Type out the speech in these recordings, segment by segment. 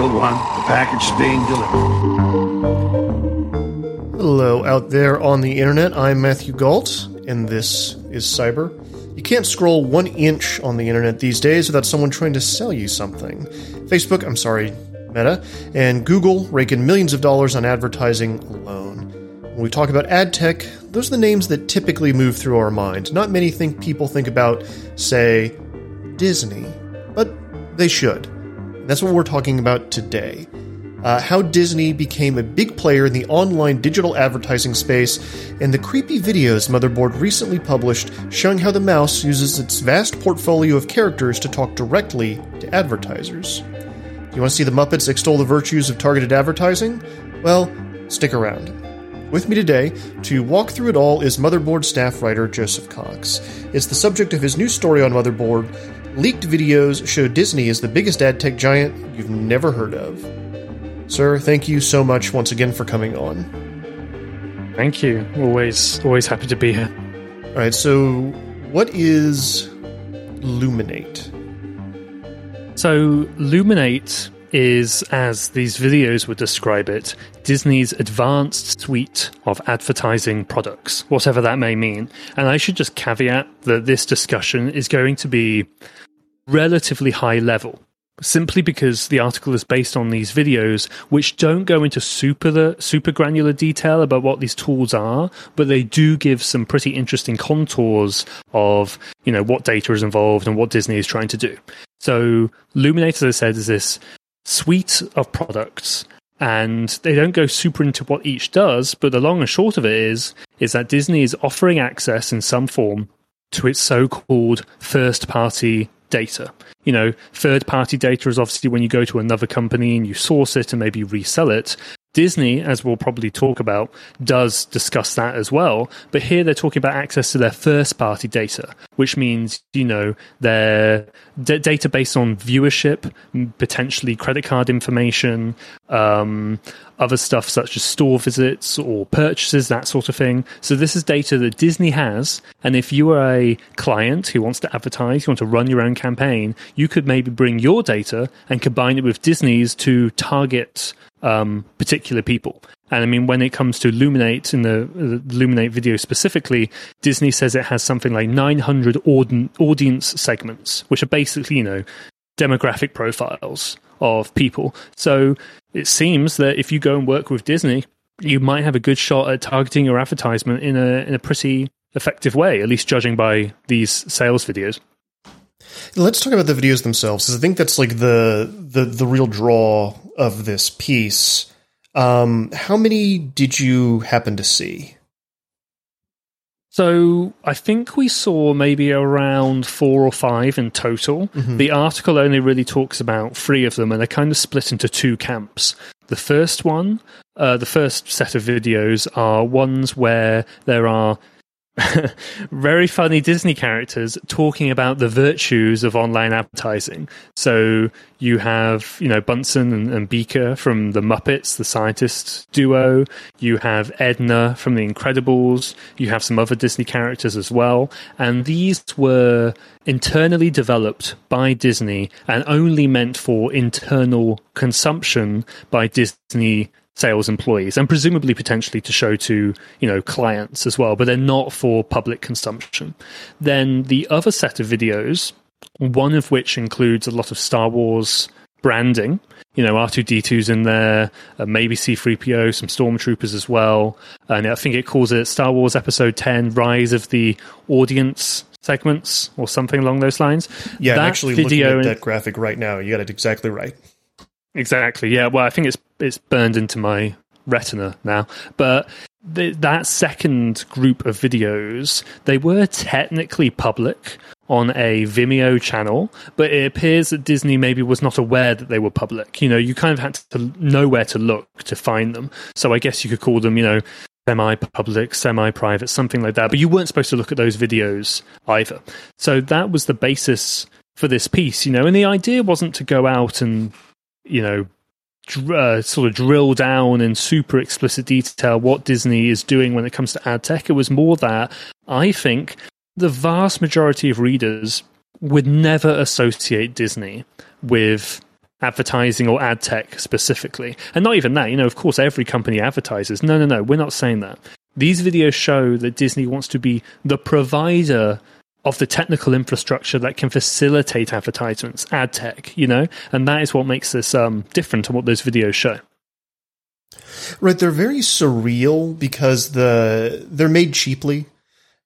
One, the package is being delivered. Hello, out there on the internet. I'm Matthew Gault, and this is Cyber. You can't scroll one inch on the internet these days without someone trying to sell you something. Facebook, I'm sorry, Meta, and Google rake in millions of dollars on advertising alone. When we talk about ad tech, those are the names that typically move through our mind. Not many think people think about, say, Disney, but they should. That's what we're talking about today uh, how Disney became a big player in the online digital advertising space, and the creepy videos Motherboard recently published showing how the mouse uses its vast portfolio of characters to talk directly to advertisers. You want to see the Muppets extol the virtues of targeted advertising? Well, stick around. With me today to walk through it all is Motherboard staff writer Joseph Cox. It's the subject of his new story on Motherboard. Leaked videos show Disney is the biggest ad tech giant you've never heard of. Sir, thank you so much once again for coming on. Thank you. Always, always happy to be here. All right. So, what is Luminate? So, Luminate is, as these videos would describe it, Disney's advanced suite of advertising products, whatever that may mean. And I should just caveat that this discussion is going to be relatively high level simply because the article is based on these videos which don't go into super the super granular detail about what these tools are but they do give some pretty interesting contours of you know what data is involved and what disney is trying to do. So luminate as i said is this suite of products and they don't go super into what each does but the long and short of it is is that disney is offering access in some form to its so-called first party data. You know, third party data is obviously when you go to another company and you source it and maybe resell it. Disney, as we'll probably talk about, does discuss that as well. But here they're talking about access to their first party data, which means, you know, their d- data based on viewership, potentially credit card information, um, other stuff such as store visits or purchases, that sort of thing. So this is data that Disney has. And if you are a client who wants to advertise, you want to run your own campaign, you could maybe bring your data and combine it with Disney's to target um, particular people. And I mean, when it comes to Luminate in the, the Luminate video specifically, Disney says it has something like 900 auden- audience segments, which are basically, you know, demographic profiles of people. So it seems that if you go and work with Disney, you might have a good shot at targeting your advertisement in a in a pretty effective way, at least judging by these sales videos. Let's talk about the videos themselves, because I think that's like the the the real draw of this piece. Um, how many did you happen to see? So I think we saw maybe around four or five in total. Mm-hmm. The article only really talks about three of them, and they're kind of split into two camps. The first one, uh, the first set of videos are ones where there are very funny Disney characters talking about the virtues of online advertising. So you have, you know, Bunsen and, and, Beaker from the Muppets, the scientist duo. You have Edna from The Incredibles. You have some other Disney characters as well. And these were internally developed by Disney and only meant for internal consumption by Disney sales employees and presumably potentially to show to you know clients as well but they're not for public consumption. Then the other set of videos one of which includes a lot of star wars branding you know r2d2's in there uh, maybe c3po some stormtroopers as well. And i think it calls it star wars episode 10 rise of the audience segments or something along those lines. Yeah that i'm actually looking at that graphic right now. You got it exactly right Exactly. Yeah. Well, I think it's it's burned into my retina now. But the, that second group of videos, they were technically public on a Vimeo channel, but it appears that Disney maybe was not aware that they were public. You know, you kind of had to know where to look to find them. So I guess you could call them, you know, semi public, semi private, something like that. But you weren't supposed to look at those videos either. So that was the basis for this piece, you know, and the idea wasn't to go out and you know, uh, sort of drill down in super explicit detail what Disney is doing when it comes to ad tech. It was more that I think the vast majority of readers would never associate Disney with advertising or ad tech specifically. And not even that, you know, of course, every company advertises. No, no, no, we're not saying that. These videos show that Disney wants to be the provider of the technical infrastructure that can facilitate advertisements, ad tech, you know, and that is what makes this um, different to what those videos show. Right, they're very surreal because the they're made cheaply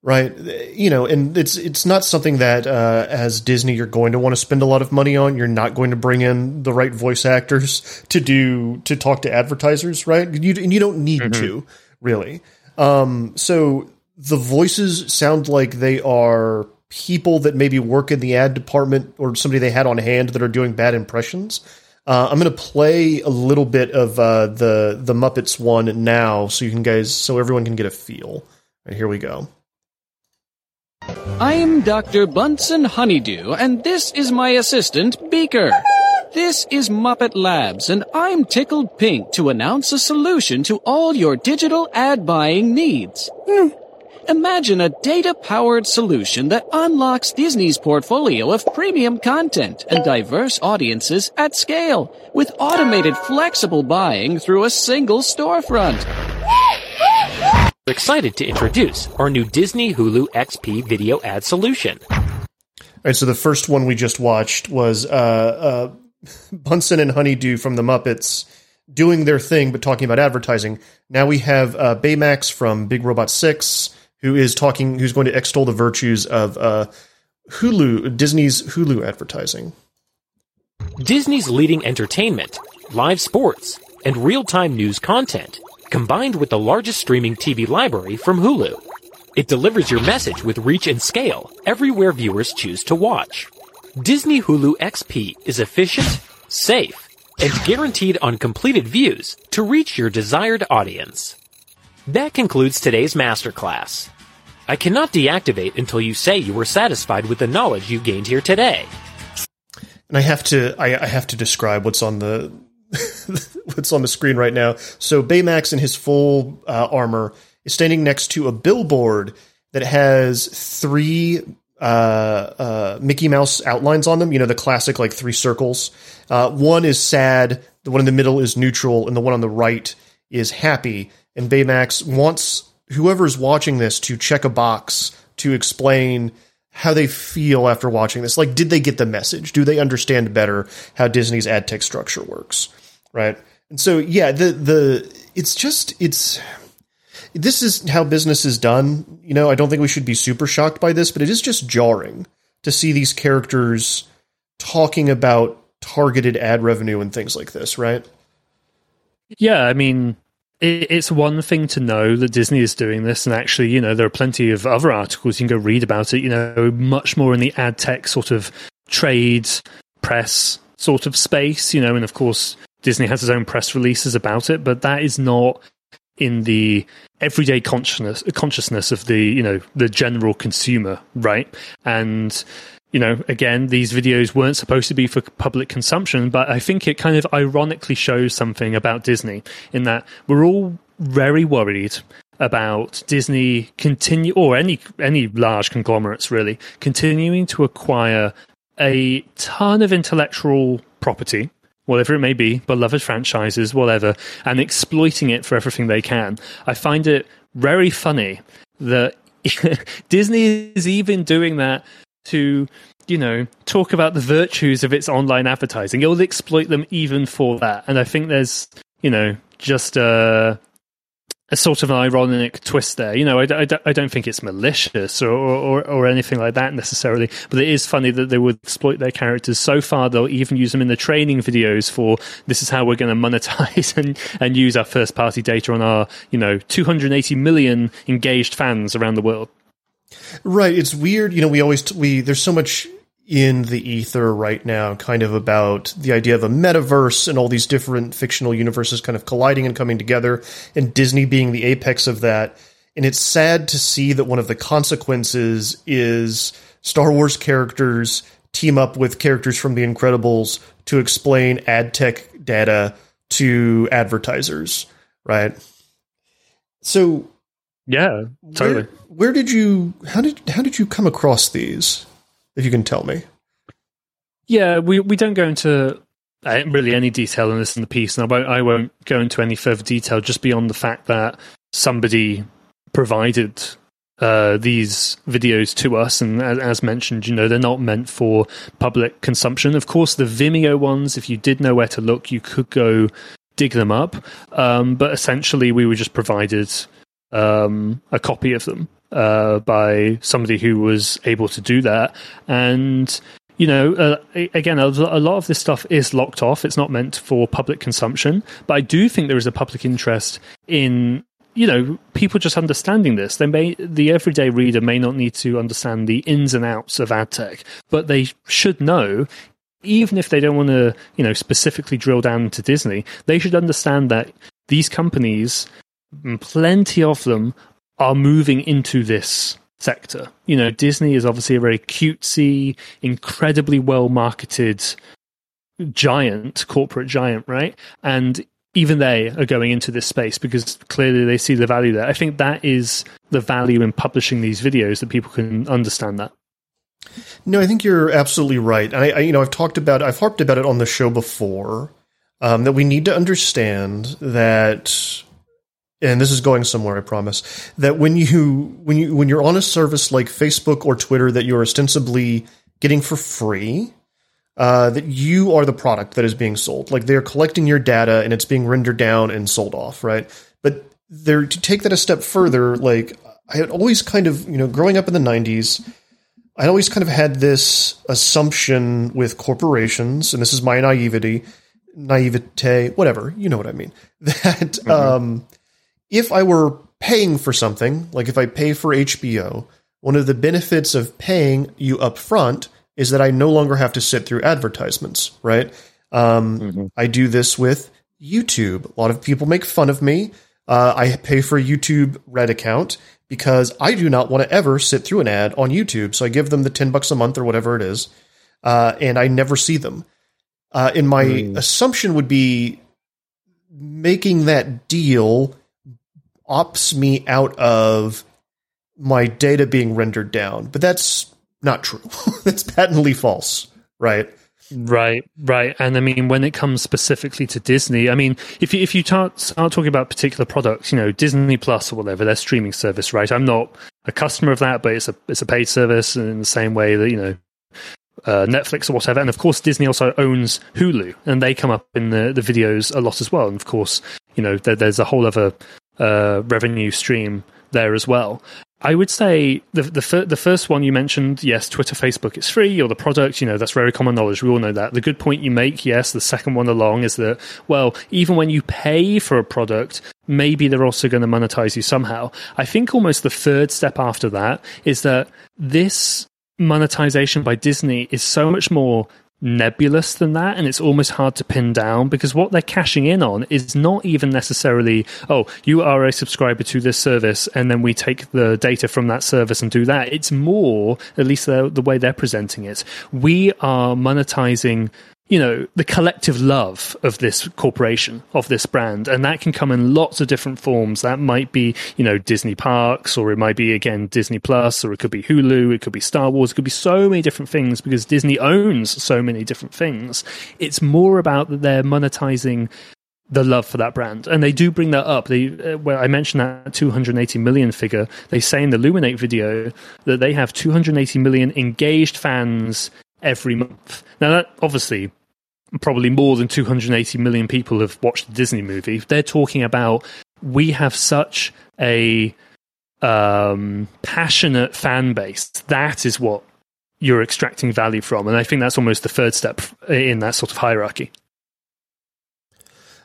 right? You know, and it's it's not something that uh, as Disney you're going to want to spend a lot of money on. You're not going to bring in the right voice actors to do to talk to advertisers, right? You and you don't need mm-hmm. to really. Um, so the voices sound like they are people that maybe work in the ad department or somebody they had on hand that are doing bad impressions. Uh, I'm going to play a little bit of uh, the the Muppets one now, so you can guys, so everyone can get a feel. Right, here we go. I'm Dr. Bunsen Honeydew, and this is my assistant, Beaker. This is Muppet Labs, and I'm tickled pink to announce a solution to all your digital ad buying needs. Imagine a data powered solution that unlocks Disney's portfolio of premium content and diverse audiences at scale with automated flexible buying through a single storefront. We're excited to introduce our new Disney Hulu XP video ad solution. All right, so the first one we just watched was uh, uh, Bunsen and Honeydew from the Muppets doing their thing, but talking about advertising. Now we have uh, Baymax from Big Robot Six, who is talking, who's going to extol the virtues of uh, Hulu, Disney's Hulu advertising. Disney's leading entertainment, live sports, and real-time news content combined with the largest streaming TV library from Hulu. It delivers your message with reach and scale everywhere viewers choose to watch. Disney Hulu XP is efficient, safe, and guaranteed on completed views to reach your desired audience. That concludes today's masterclass. I cannot deactivate until you say you were satisfied with the knowledge you gained here today. And I have to I, I have to describe what's on the what's on the screen right now. So Baymax in his full uh, armor is standing next to a billboard that has three uh, uh, Mickey Mouse outlines on them. You know, the classic like three circles. Uh, one is sad, the one in the middle is neutral, and the one on the right is happy. And Baymax wants whoever's watching this to check a box to explain how they feel after watching this. Like, did they get the message? Do they understand better how Disney's ad tech structure works? right? And so yeah, the the it's just it's this is how business is done. You know, I don't think we should be super shocked by this, but it is just jarring to see these characters talking about targeted ad revenue and things like this, right? Yeah, I mean, it's one thing to know that Disney is doing this, and actually, you know, there are plenty of other articles you can go read about it. You know, much more in the ad tech sort of trade press sort of space. You know, and of course, Disney has its own press releases about it, but that is not in the everyday consciousness consciousness of the you know the general consumer, right? And you know, again, these videos weren't supposed to be for public consumption, but I think it kind of ironically shows something about Disney in that we're all very worried about Disney continue or any any large conglomerates really continuing to acquire a ton of intellectual property whatever it may be, beloved franchises, whatever, and exploiting it for everything they can. I find it very funny that Disney is even doing that to, you know, talk about the virtues of its online advertising. It will exploit them even for that. And I think there's, you know, just a a sort of an ironic twist there. You know, I, I, I don't think it's malicious or, or, or anything like that necessarily, but it is funny that they would exploit their characters so far. They'll even use them in the training videos for this is how we're going to monetize and, and use our first party data on our, you know, 280 million engaged fans around the world. Right. It's weird. You know, we always, we, there's so much in the ether right now, kind of about the idea of a metaverse and all these different fictional universes kind of colliding and coming together, and Disney being the apex of that. And it's sad to see that one of the consequences is Star Wars characters team up with characters from The Incredibles to explain ad tech data to advertisers, right? So, yeah, totally. Where, where did you how did how did you come across these? if you can tell me. Yeah, we we don't go into uh, really any detail in this in the piece, and I won't I won't go into any further detail just beyond the fact that somebody provided uh, these videos to us, and as, as, mentioned, you know they're not meant for public consumption. Of course, the Vimeo ones, if you did know where to look, you could go dig them up. Um, but essentially, we were just provided um, a copy of them uh, by somebody who was able to do that, and you know, uh, again, a, lot of this stuff is locked off. It's not meant for public consumption, but I do think there is a public interest in you know people just understanding this. They may the everyday reader may not need to understand the ins and outs of ad tech but they should know even if they don't want to you know specifically drill down into disney they should understand that these companies plenty of them are moving into this sector you know disney is obviously a very cutesy incredibly well marketed giant corporate giant right and even they are going into this space because clearly they see the value there. I think that is the value in publishing these videos that people can understand that. No, I think you're absolutely right. I, I you know, I've talked about, I've harped about it on the show before. Um, that we need to understand that, and this is going somewhere, I promise. That when you when you when you're on a service like Facebook or Twitter that you're ostensibly getting for free, uh, that you are the product that is being sold. Like they're collecting your data and it's being rendered down and sold off, right? But there to take that a step further, like I had always kind of, you know, growing up in the 90s, I always kind of had this assumption with corporations, and this is my naivety, naivete, whatever, you know what I mean, that mm-hmm. um, if I were paying for something, like if I pay for HBO, one of the benefits of paying you up front is that I no longer have to sit through advertisements, right? Um, mm-hmm. I do this with YouTube. A lot of people make fun of me. Uh, I pay for a YouTube Red account because I do not want to ever sit through an ad on YouTube. So I give them the 10 bucks a month or whatever it is, uh, and I never see them. Uh, and my mm. assumption would be making that deal opts me out of my data being rendered down. But that's not true. That's patently false, right? Right, right. And I mean, when it comes specifically to Disney, I mean, if you, if you start, start talking about particular products, you know, Disney Plus or whatever, their streaming service, right? I'm not a customer of that, but it's a it's a paid service in the same way that you know uh, Netflix or whatever. And of course, Disney also owns Hulu, and they come up in the the videos a lot as well. And of course, you know, there, there's a whole other uh, revenue stream there as well. I would say the the, fir- the first one you mentioned, yes, Twitter, Facebook, it's free, or the product, you know, that's very common knowledge. We all know that. The good point you make, yes, the second one along is that, well, even when you pay for a product, maybe they're also going to monetize you somehow. I think almost the third step after that is that this monetization by Disney is so much more nebulous than that and it's almost hard to pin down because what they're cashing in on is not even necessarily oh you are a subscriber to this service and then we take the data from that service and do that. It's more at least the, the way they're presenting it. We are monetizing you know the collective love of this corporation of this brand and that can come in lots of different forms that might be you know disney parks or it might be again disney plus or it could be hulu it could be star wars it could be so many different things because disney owns so many different things it's more about that they're monetizing the love for that brand. And they do bring that up. They, uh, well, I mentioned that 280 million figure. They say in the Luminate video that they have 280 million engaged fans every month. Now, that obviously probably more than 280 million people have watched the Disney movie. They're talking about we have such a um, passionate fan base. That is what you're extracting value from. And I think that's almost the third step in that sort of hierarchy.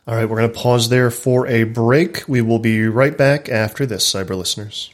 All right, we're going to pause there for a break. We will be right back after this, cyber listeners.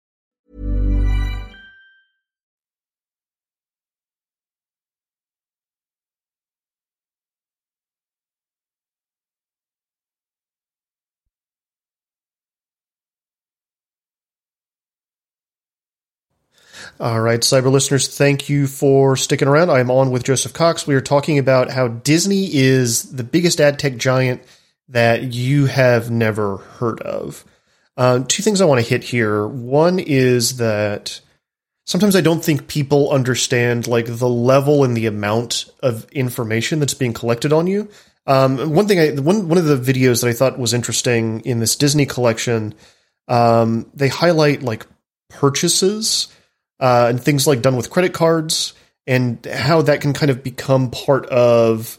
All right, cyber listeners, thank you for sticking around. I'm on with Joseph Cox. We are talking about how Disney is the biggest ad tech giant that you have never heard of. Uh, two things I want to hit here. One is that sometimes I don't think people understand like the level and the amount of information that's being collected on you. Um, one thing, I, one one of the videos that I thought was interesting in this Disney collection, um, they highlight like purchases uh, and things like done with credit cards and how that can kind of become part of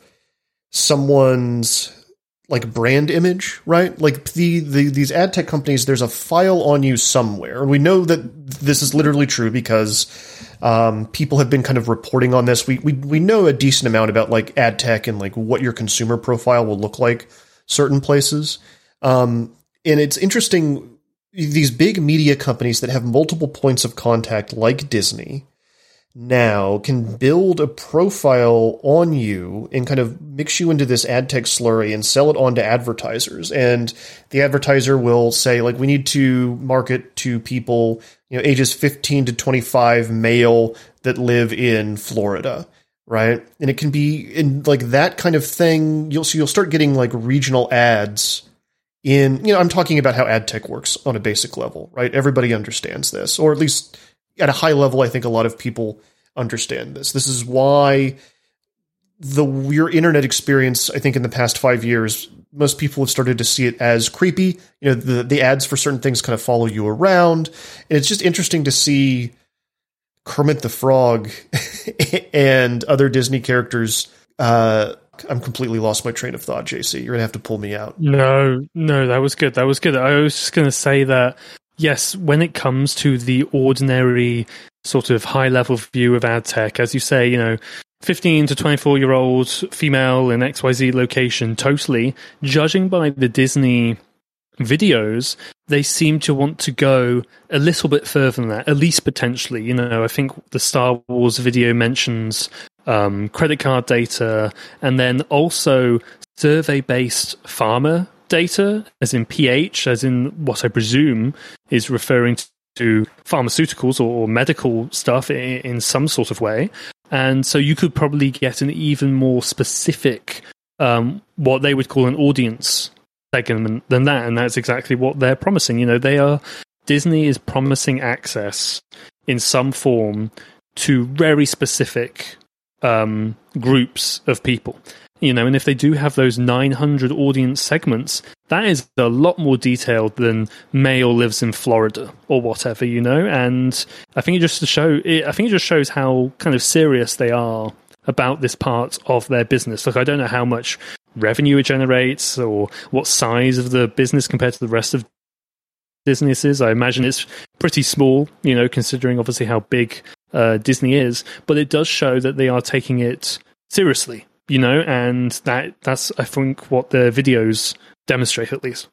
someone's like brand image, right? Like the, the these ad tech companies, there's a file on you somewhere. We know that this is literally true because um, people have been kind of reporting on this. We, we we know a decent amount about like ad tech and like what your consumer profile will look like certain places. Um, and it's interesting these big media companies that have multiple points of contact, like Disney, now can build a profile on you and kind of mix you into this ad tech slurry and sell it on to advertisers. And the advertiser will say, like, we need to market to people, you know, ages 15 to 25 male that live in Florida. Right. And it can be in like that kind of thing. You'll so you'll start getting like regional ads in you know i'm talking about how ad tech works on a basic level right? Everybody understands this or at least at a high level i think a lot of people understand this. This is why the your internet experience i think in the past five years most people have started to see it as creepy. You know the, the ads for certain things kind of follow you around. And it's just interesting to see kermit the frog and other disney characters uh, I'm completely lost my train of thought, JC. You're gonna have to pull me out. No, no, that was good. That was good. I was just gonna say that yes, when it comes to the ordinary sort of high level view of ad tech, as you say, you know, 15 to 24 year old female in XYZ location, totally. Judging by the Disney videos, they seem to want to go a little bit further than that, at least potentially. You know, I think the Star Wars video mentions um, credit card data, and then also survey based pharma data, as in pH, as in what I presume is referring to pharmaceuticals or, medical stuff in, in, some sort of way. And so you could probably get an even more specific, um, what they would call an audience segment than that. And that's exactly what they're promising. You know, they are, Disney is promising access in some form to very specific um, groups of people. You know, and if they do have those 900 audience segments, that is a lot more detailed than male lives in Florida or whatever, you know. And I think it just to show, it, I think it just shows how kind of serious they are about this part of their business. Look, I don't know how much revenue it generates or what size of the business compared to the rest of businesses. I imagine it's pretty small, you know, considering obviously how big uh, Disney is, but it does show that they are taking it seriously, you know, and that that's I think what the videos demonstrate at least.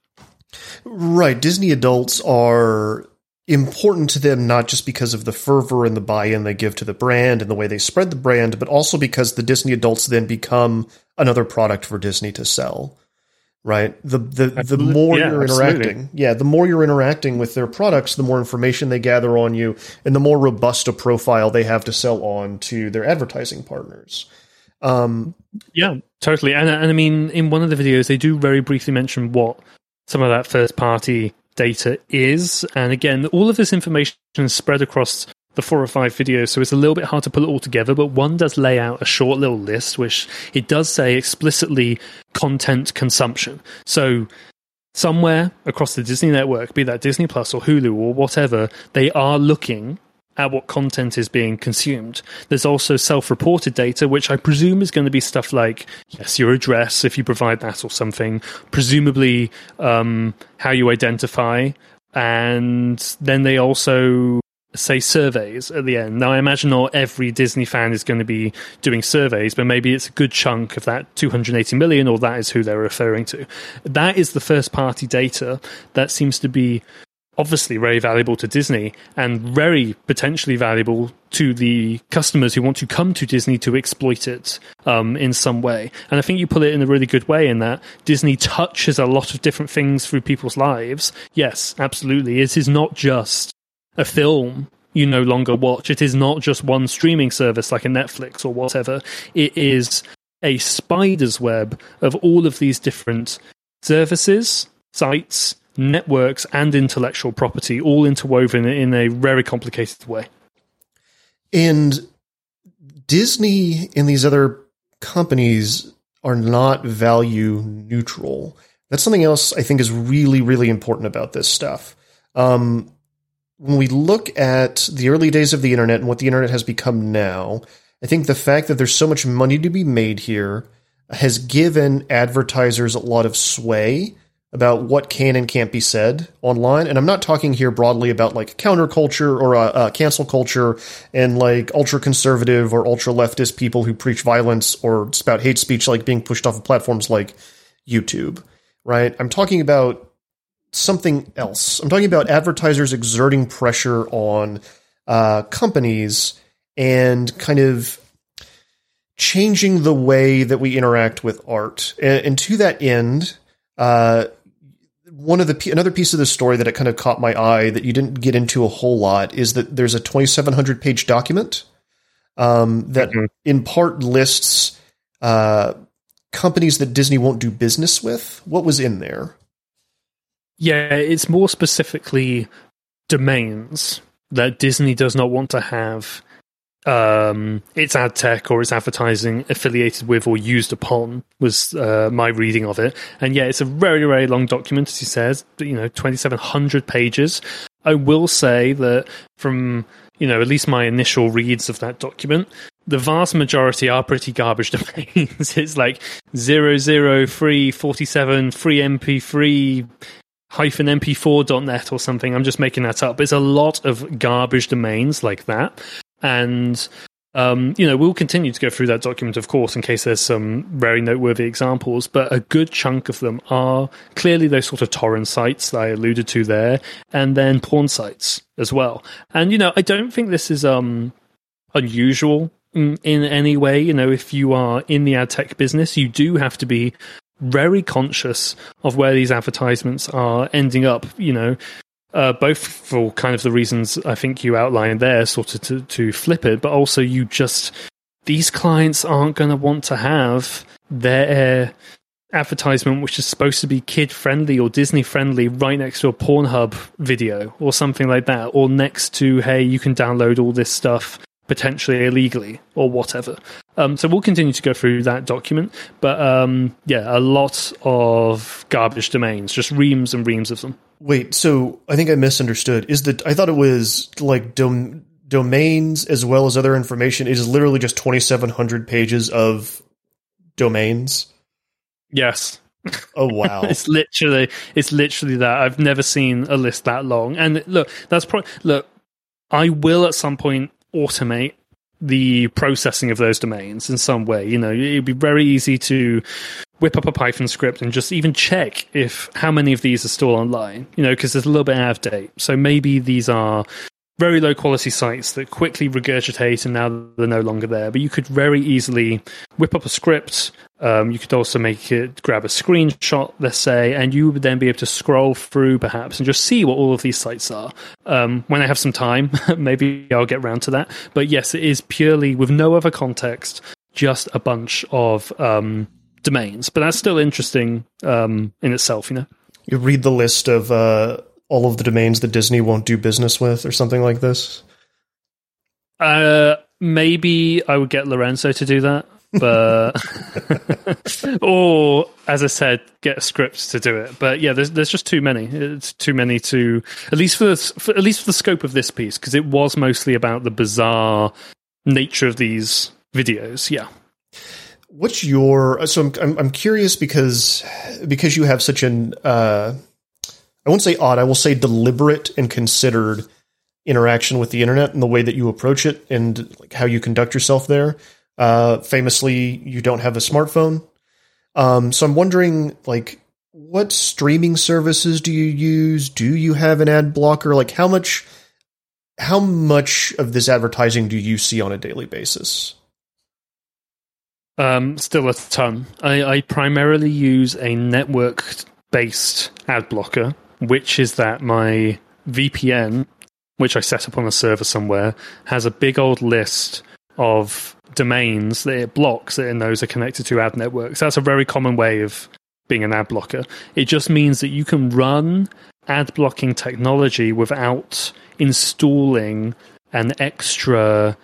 Right, Disney adults are important to them not just because of the fervor and the buy-in they give to the brand and the way they spread the brand, but also because the Disney adults then become another product for Disney to sell right? The the the more yeah, you're interacting, absolutely. yeah, the more you're interacting with their products, the more information they gather on you, and the more robust a profile they have to sell on to their advertising partners. Um, yeah, totally. And, and I mean, in one of the videos, they do very briefly mention what some of that first party data is, and again, all of this information is spread across the four or five videos, so it's a little bit hard to pull it all together. But one does lay out a short little list, which it does say explicitly content consumption. So somewhere across the Disney network, be that Disney Plus or Hulu or whatever, they are looking at what content is being consumed. There's also self reported data, which I presume is going to be stuff like, yes, your address, if you provide that or something, presumably um, how you identify. And then they also say surveys at the end. Now, I imagine not every Disney fan is going to be doing surveys, but maybe it's a good chunk of that 280 million, or that is who they're referring to. That is the first party data that seems to be obviously very valuable to Disney and very potentially valuable to the customers who want to come to Disney to exploit it um, in some way. And I think you put it in a really good way in that Disney touches a lot of different things through people's lives. Yes, absolutely. It is not just a film you no longer watch. It is not just one streaming service like a Netflix or whatever. It is a spider's web of all of these different services, sites, networks and intellectual property all interwoven in a very complicated way. And Disney and these other companies are not value neutral. That's something else I think is really, really important about this stuff. Um, when we look at the early days of the internet and what the internet has become now, I think the fact that there's so much money to be made here has given advertisers a lot of sway about what can and can't be said online. And I'm not talking here broadly about like counterculture or uh, uh, cancel culture and like ultra conservative or ultra leftist people who preach violence or spout hate speech like being pushed off of platforms like YouTube, right? I'm talking about something else. I'm talking about advertisers exerting pressure on uh, companies and kind of changing the way that we interact with art. And, and to that end, uh, one of the another piece of the story that it kind of caught my eye that you didn't get into a whole lot is that there's a 2700 page document um, that mm-hmm. in part lists uh, companies that Disney won't do business with. What was in there? Yeah, it's more specifically domains that Disney does not want to have um, its ad tech or its advertising affiliated with or used upon was uh, my reading of it. And yeah, it's a very, very long document, as he says, you know, 2,700 pages. I will say that from, you know, at least my initial reads of that document, the vast majority are pretty garbage domains. it's like 003, 47, free MP3, hyphen mp4.net or something. I'm just making that up. It's a lot of garbage domains like that. And um, you know, we'll continue to go through that document, of course, in case there's some very noteworthy examples. But a good chunk of them are clearly those sort of torrent sites that I alluded to there, and then porn sites as well. And you know, I don't think this is um, unusual in, in any way. You know, if you are in the ad tech business, you do have to be very conscious of where these advertisements are ending up. You know, uh, both for kind of the reasons I think you outlined there, sort of to, to flip it, but also you just these clients aren't going to want to have their advertisement, which is supposed to be kid friendly or Disney friendly, right next to a Pornhub video or something like that, or next to hey, you can download all this stuff potentially illegally or whatever. Um, so we'll continue to go through that document, but um, yeah, a lot of garbage domains, just reams and reams of them. Wait, so I think I misunderstood. Is that I thought it was like dom- domains as well as other information. It is literally just twenty seven hundred pages of domains. Yes. Oh wow! it's literally it's literally that. I've never seen a list that long. And look, that's probably look. I will at some point automate the processing of those domains in some way. You know, it'd be very easy to whip up a Python script and just even check if how many of these are still online. You know, because there's a little bit out of date. So maybe these are very low quality sites that quickly regurgitate and now they're no longer there. But you could very easily whip up a script. Um, you could also make it grab a screenshot, let's say, and you would then be able to scroll through perhaps and just see what all of these sites are. Um, when I have some time, maybe I'll get round to that. But yes, it is purely with no other context, just a bunch of um, domains. But that's still interesting um, in itself, you know. You read the list of uh, all of the domains that Disney won't do business with, or something like this? Uh, maybe I would get Lorenzo to do that, but or as I said, get a script to do it. But yeah, there's there's just too many. It's too many to at least for, for at least for the scope of this piece because it was mostly about the bizarre nature of these videos. Yeah. What's your so I'm I'm curious because because you have such an uh I won't say odd, I will say deliberate and considered interaction with the internet and the way that you approach it and like how you conduct yourself there. Uh, famously, you don't have a smartphone, um, so I'm wondering, like, what streaming services do you use? Do you have an ad blocker? Like, how much, how much of this advertising do you see on a daily basis? Um, still a ton. I, I primarily use a network-based ad blocker, which is that my VPN, which I set up on a server somewhere, has a big old list of domains that it blocks it knows are connected to ad networks. That's a very common way of being an ad blocker. It just means that you can run ad blocking technology without installing an extra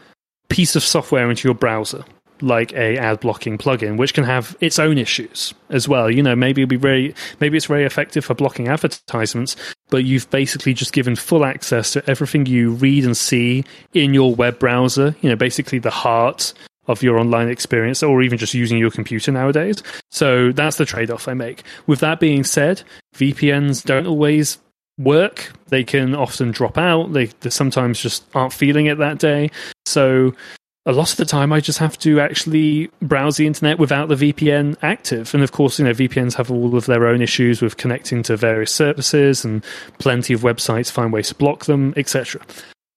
piece of software into your browser like a ad blocking plugin which can have its own issues as well you know maybe it'll be very maybe it's very effective for blocking advertisements but you've basically just given full access to everything you read and see in your web browser you know basically the heart of your online experience or even just using your computer nowadays. So that's the trade-off i make. With that being said vpns don't always work. They can often drop out. They, they sometimes just aren't feeling it that day. So a lot of the time I just have to actually browse the internet without the VPN active. And of course, you know, VPNs have all of their own issues with connecting to various services and plenty of websites find ways to block them, etc.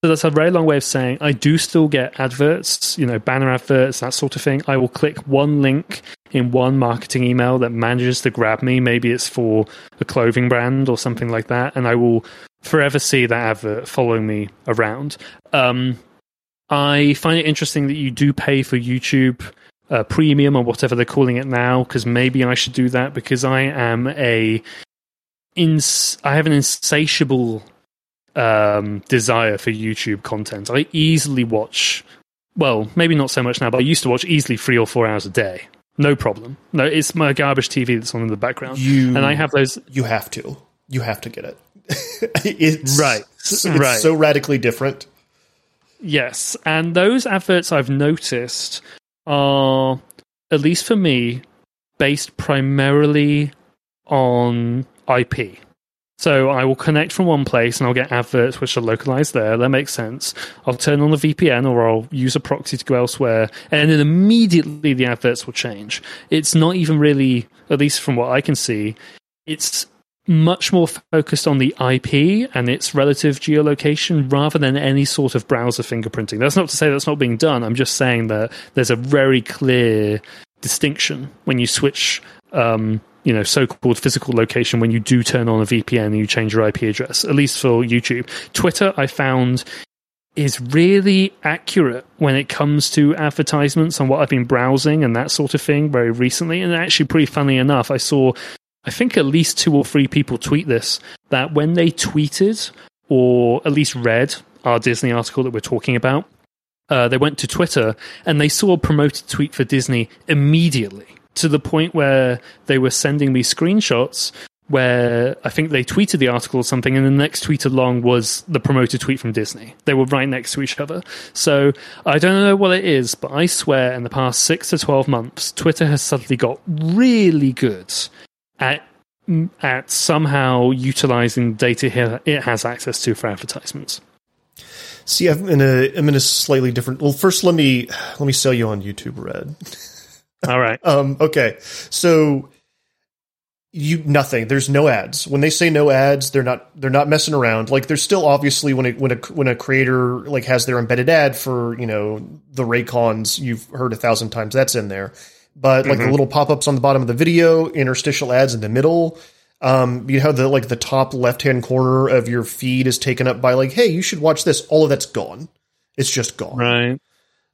So that's a very long way of saying I do still get adverts, you know, banner adverts, that sort of thing. I will click one link in one marketing email that manages to grab me. Maybe it's for a clothing brand or something like that. And I will forever see that advert following me around. Um, I find it interesting that you do pay for YouTube uh, Premium or whatever they're calling it now, because maybe I should do that because I am a ins- I have an insatiable um, desire for YouTube content. I easily watch, well, maybe not so much now, but I used to watch easily three or four hours a day. No problem. No, it's my garbage TV that's on in the background, You and I have those. You have to. You have to get it. it's Right. It's Right. so radically different. Yes, and those adverts I've noticed are, at least for me, based primarily on IP. So I will connect from one place and I'll get adverts which are localized there. That makes sense. I'll turn on the VPN or I'll use a proxy to go elsewhere, and then immediately the adverts will change. It's not even really, at least from what I can see, it's much more focused on the IP and its relative geolocation rather than any sort of browser fingerprinting. That's not to say that's not being done. I'm just saying that there's a very clear distinction when you switch, um, you know, so-called physical location when you do turn on a VPN and you change your IP address. At least for YouTube, Twitter, I found is really accurate when it comes to advertisements on what I've been browsing and that sort of thing very recently. And actually, pretty funny enough, I saw I think at least two or three people tweet this that when they tweeted or at least read our Disney article that we're talking about, uh, they went to Twitter and they saw a promoted tweet for Disney immediately to the point where they were sending me screenshots where I think they tweeted the article or something, and the next tweet along was the promoted tweet from Disney. They were right next to each other. So I don't know what it is, but I swear in the past six to 12 months, Twitter has suddenly got really good at at somehow utilizing data here it has access to for advertisements. See, I'm in a I'm in a slightly different. Well, first let me let me sell you on YouTube Red. All right. Um, okay, so you nothing. There's no ads. When they say no ads, they're not they're not messing around. Like there's still obviously when a when a when a creator like has their embedded ad for you know the Raycons, you've heard a thousand times that's in there. But like the little pop ups on the bottom of the video, interstitial ads in the middle. Um, you have the like the top left hand corner of your feed is taken up by like, hey, you should watch this. All of that's gone. It's just gone. Right.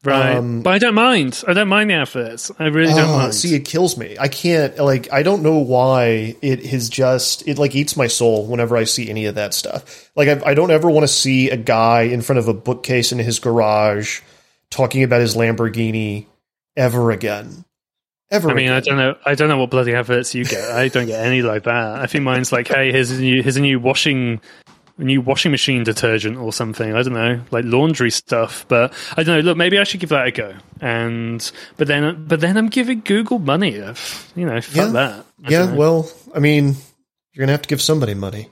Right. Um, but I don't mind. I don't mind the adverts. I really don't Ah, mind. See, it kills me. I can't like. I don't know why it has just it like eats my soul whenever I see any of that stuff. Like I, I don't ever want to see a guy in front of a bookcase in his garage talking about his Lamborghini ever again. Ever. I mean, I don't know. I don't know what bloody adverts you get. I don't get any like that. I think mine's like, hey, here's a new, here's a new washing, a new washing machine detergent or something. I don't know, like laundry stuff. But I don't know. Look, maybe I should give that a go. And but then, but then I'm giving Google money. I've- You know, fuck Yeah. that. I yeah. Well, I mean, you're gonna have to give somebody money.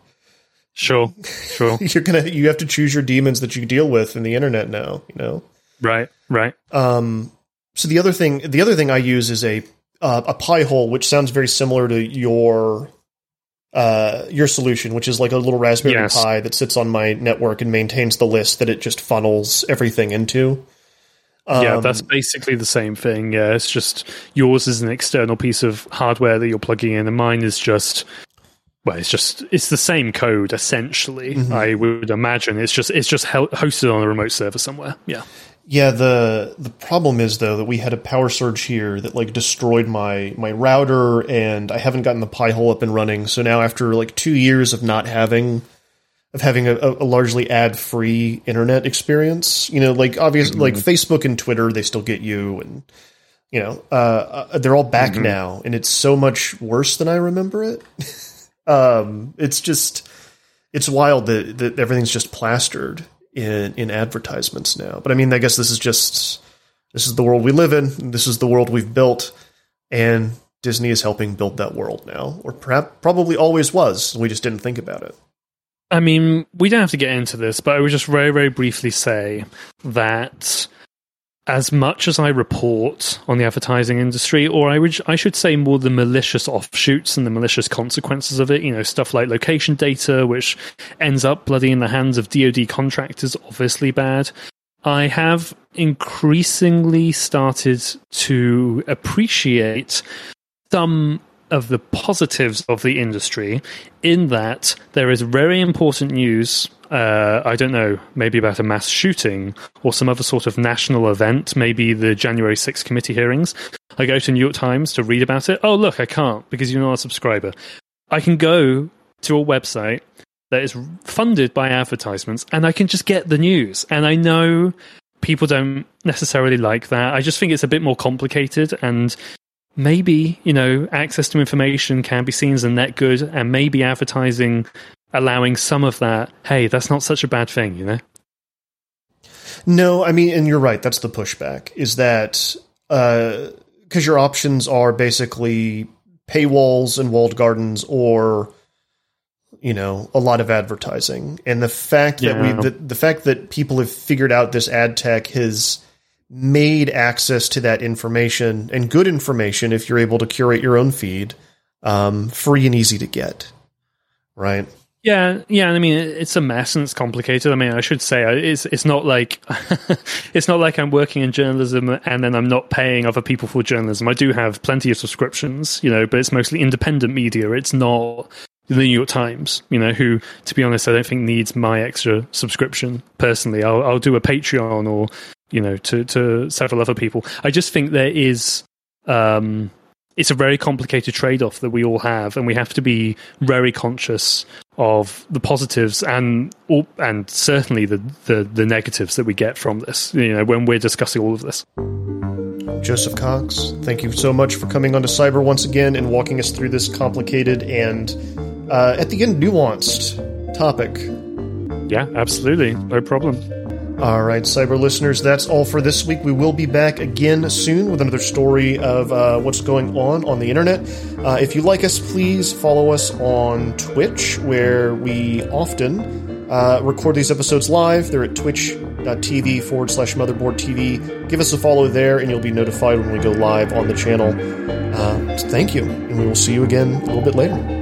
Sure, sure. You're gonna you have to choose your demons that you deal with in the internet now. You know. right, right. Um, so the other thing, the other thing I use is a uh, a Pi hole, which sounds very similar to your uh, your solution, which is like a little Raspberry Yes. Pi that sits on my network and maintains the list that it just funnels everything into. yeah, Um, that's basically the same thing. Yeah, it's just yours is an external piece of hardware that you're plugging in, and mine is just well, it's just it's the same code essentially. Mm-hmm. I would imagine it's just it's just hosted on a remote server somewhere. Yeah, Yeah, the the problem is though that we had a power surge here that like destroyed my my router and I haven't gotten the Pi hole up and running. So now after like 2 years of not having of having a, a largely ad-free internet experience, you know, like obviously like Facebook and Twitter they still get you and you know, uh, uh they're all back now and it's so much worse than I remember it. um it's just it's wild that, that everything's just plastered in in advertisements now. But I mean, I guess this is just this is the world we live in. This is the world we've built, and Disney is helping build that world now, or perhaps probably always was. We just didn't think about it. I mean, we don't have to get into this, but I would just very, very briefly say that as much as I report on the advertising industry, or I would, I should say more the malicious offshoots and the malicious consequences of it, you know, stuff like location data, which ends up bloody in the hands of DoD contractors, obviously bad. I have increasingly started to appreciate some of the positives of the industry in that there is very important news uh, I don't know, maybe about a mass shooting or some other sort of national event, maybe the January 6th committee hearings. I go to New York Times to read about it. Oh, look, I can't because you're not a subscriber. I can go to a website that is funded by advertisements and I can just get the news. And I know people don't necessarily like that. I just think it's a bit more complicated and maybe, you know, access to information can be seen as a net good and maybe advertising allowing some of that, hey, that's not such a bad thing, you know? No, I mean, and you're right. That's the pushback. Is that uh, because your options are basically paywalls and walled gardens, or you know, a lot of advertising, and the fact that we the, the fact that people have figured out this ad tech has made access to that information and good information if you're able to curate your own feed um, free and easy to get right Yeah, yeah. I mean, it's a mess and it's complicated. I mean, I should say uh, it's it's not like it's not like I'm working in journalism and then I'm not paying other people for journalism. I do have plenty of subscriptions, you know, but it's mostly independent media. It's not the New York Times, you know, who, to be honest, I don't think needs my extra subscription personally. I'll I'll do a Patreon or you know to to several other people. I just think there is. Um, it's a very complicated trade-off that we all have, and we have to be very conscious of the positives and all, and certainly the, the the negatives that we get from this. You know, when we're discussing all of this. Joseph Cox, thank you so much for coming onto Cyber once again and walking us through this complicated and, uh, at the end, nuanced topic. Yeah, absolutely, no problem. All right, Cyber listeners, that's all for this week. We will be back again soon with another story of uh, what's going on on the internet. Uh, if you like us, please follow us on Twitch, where we often uh, record these episodes live. They're at twitch.tv forward slash motherboard TV. Give us a follow there, and you'll be notified when we go live on the channel. Uh, thank you, and we will see you again a little bit later.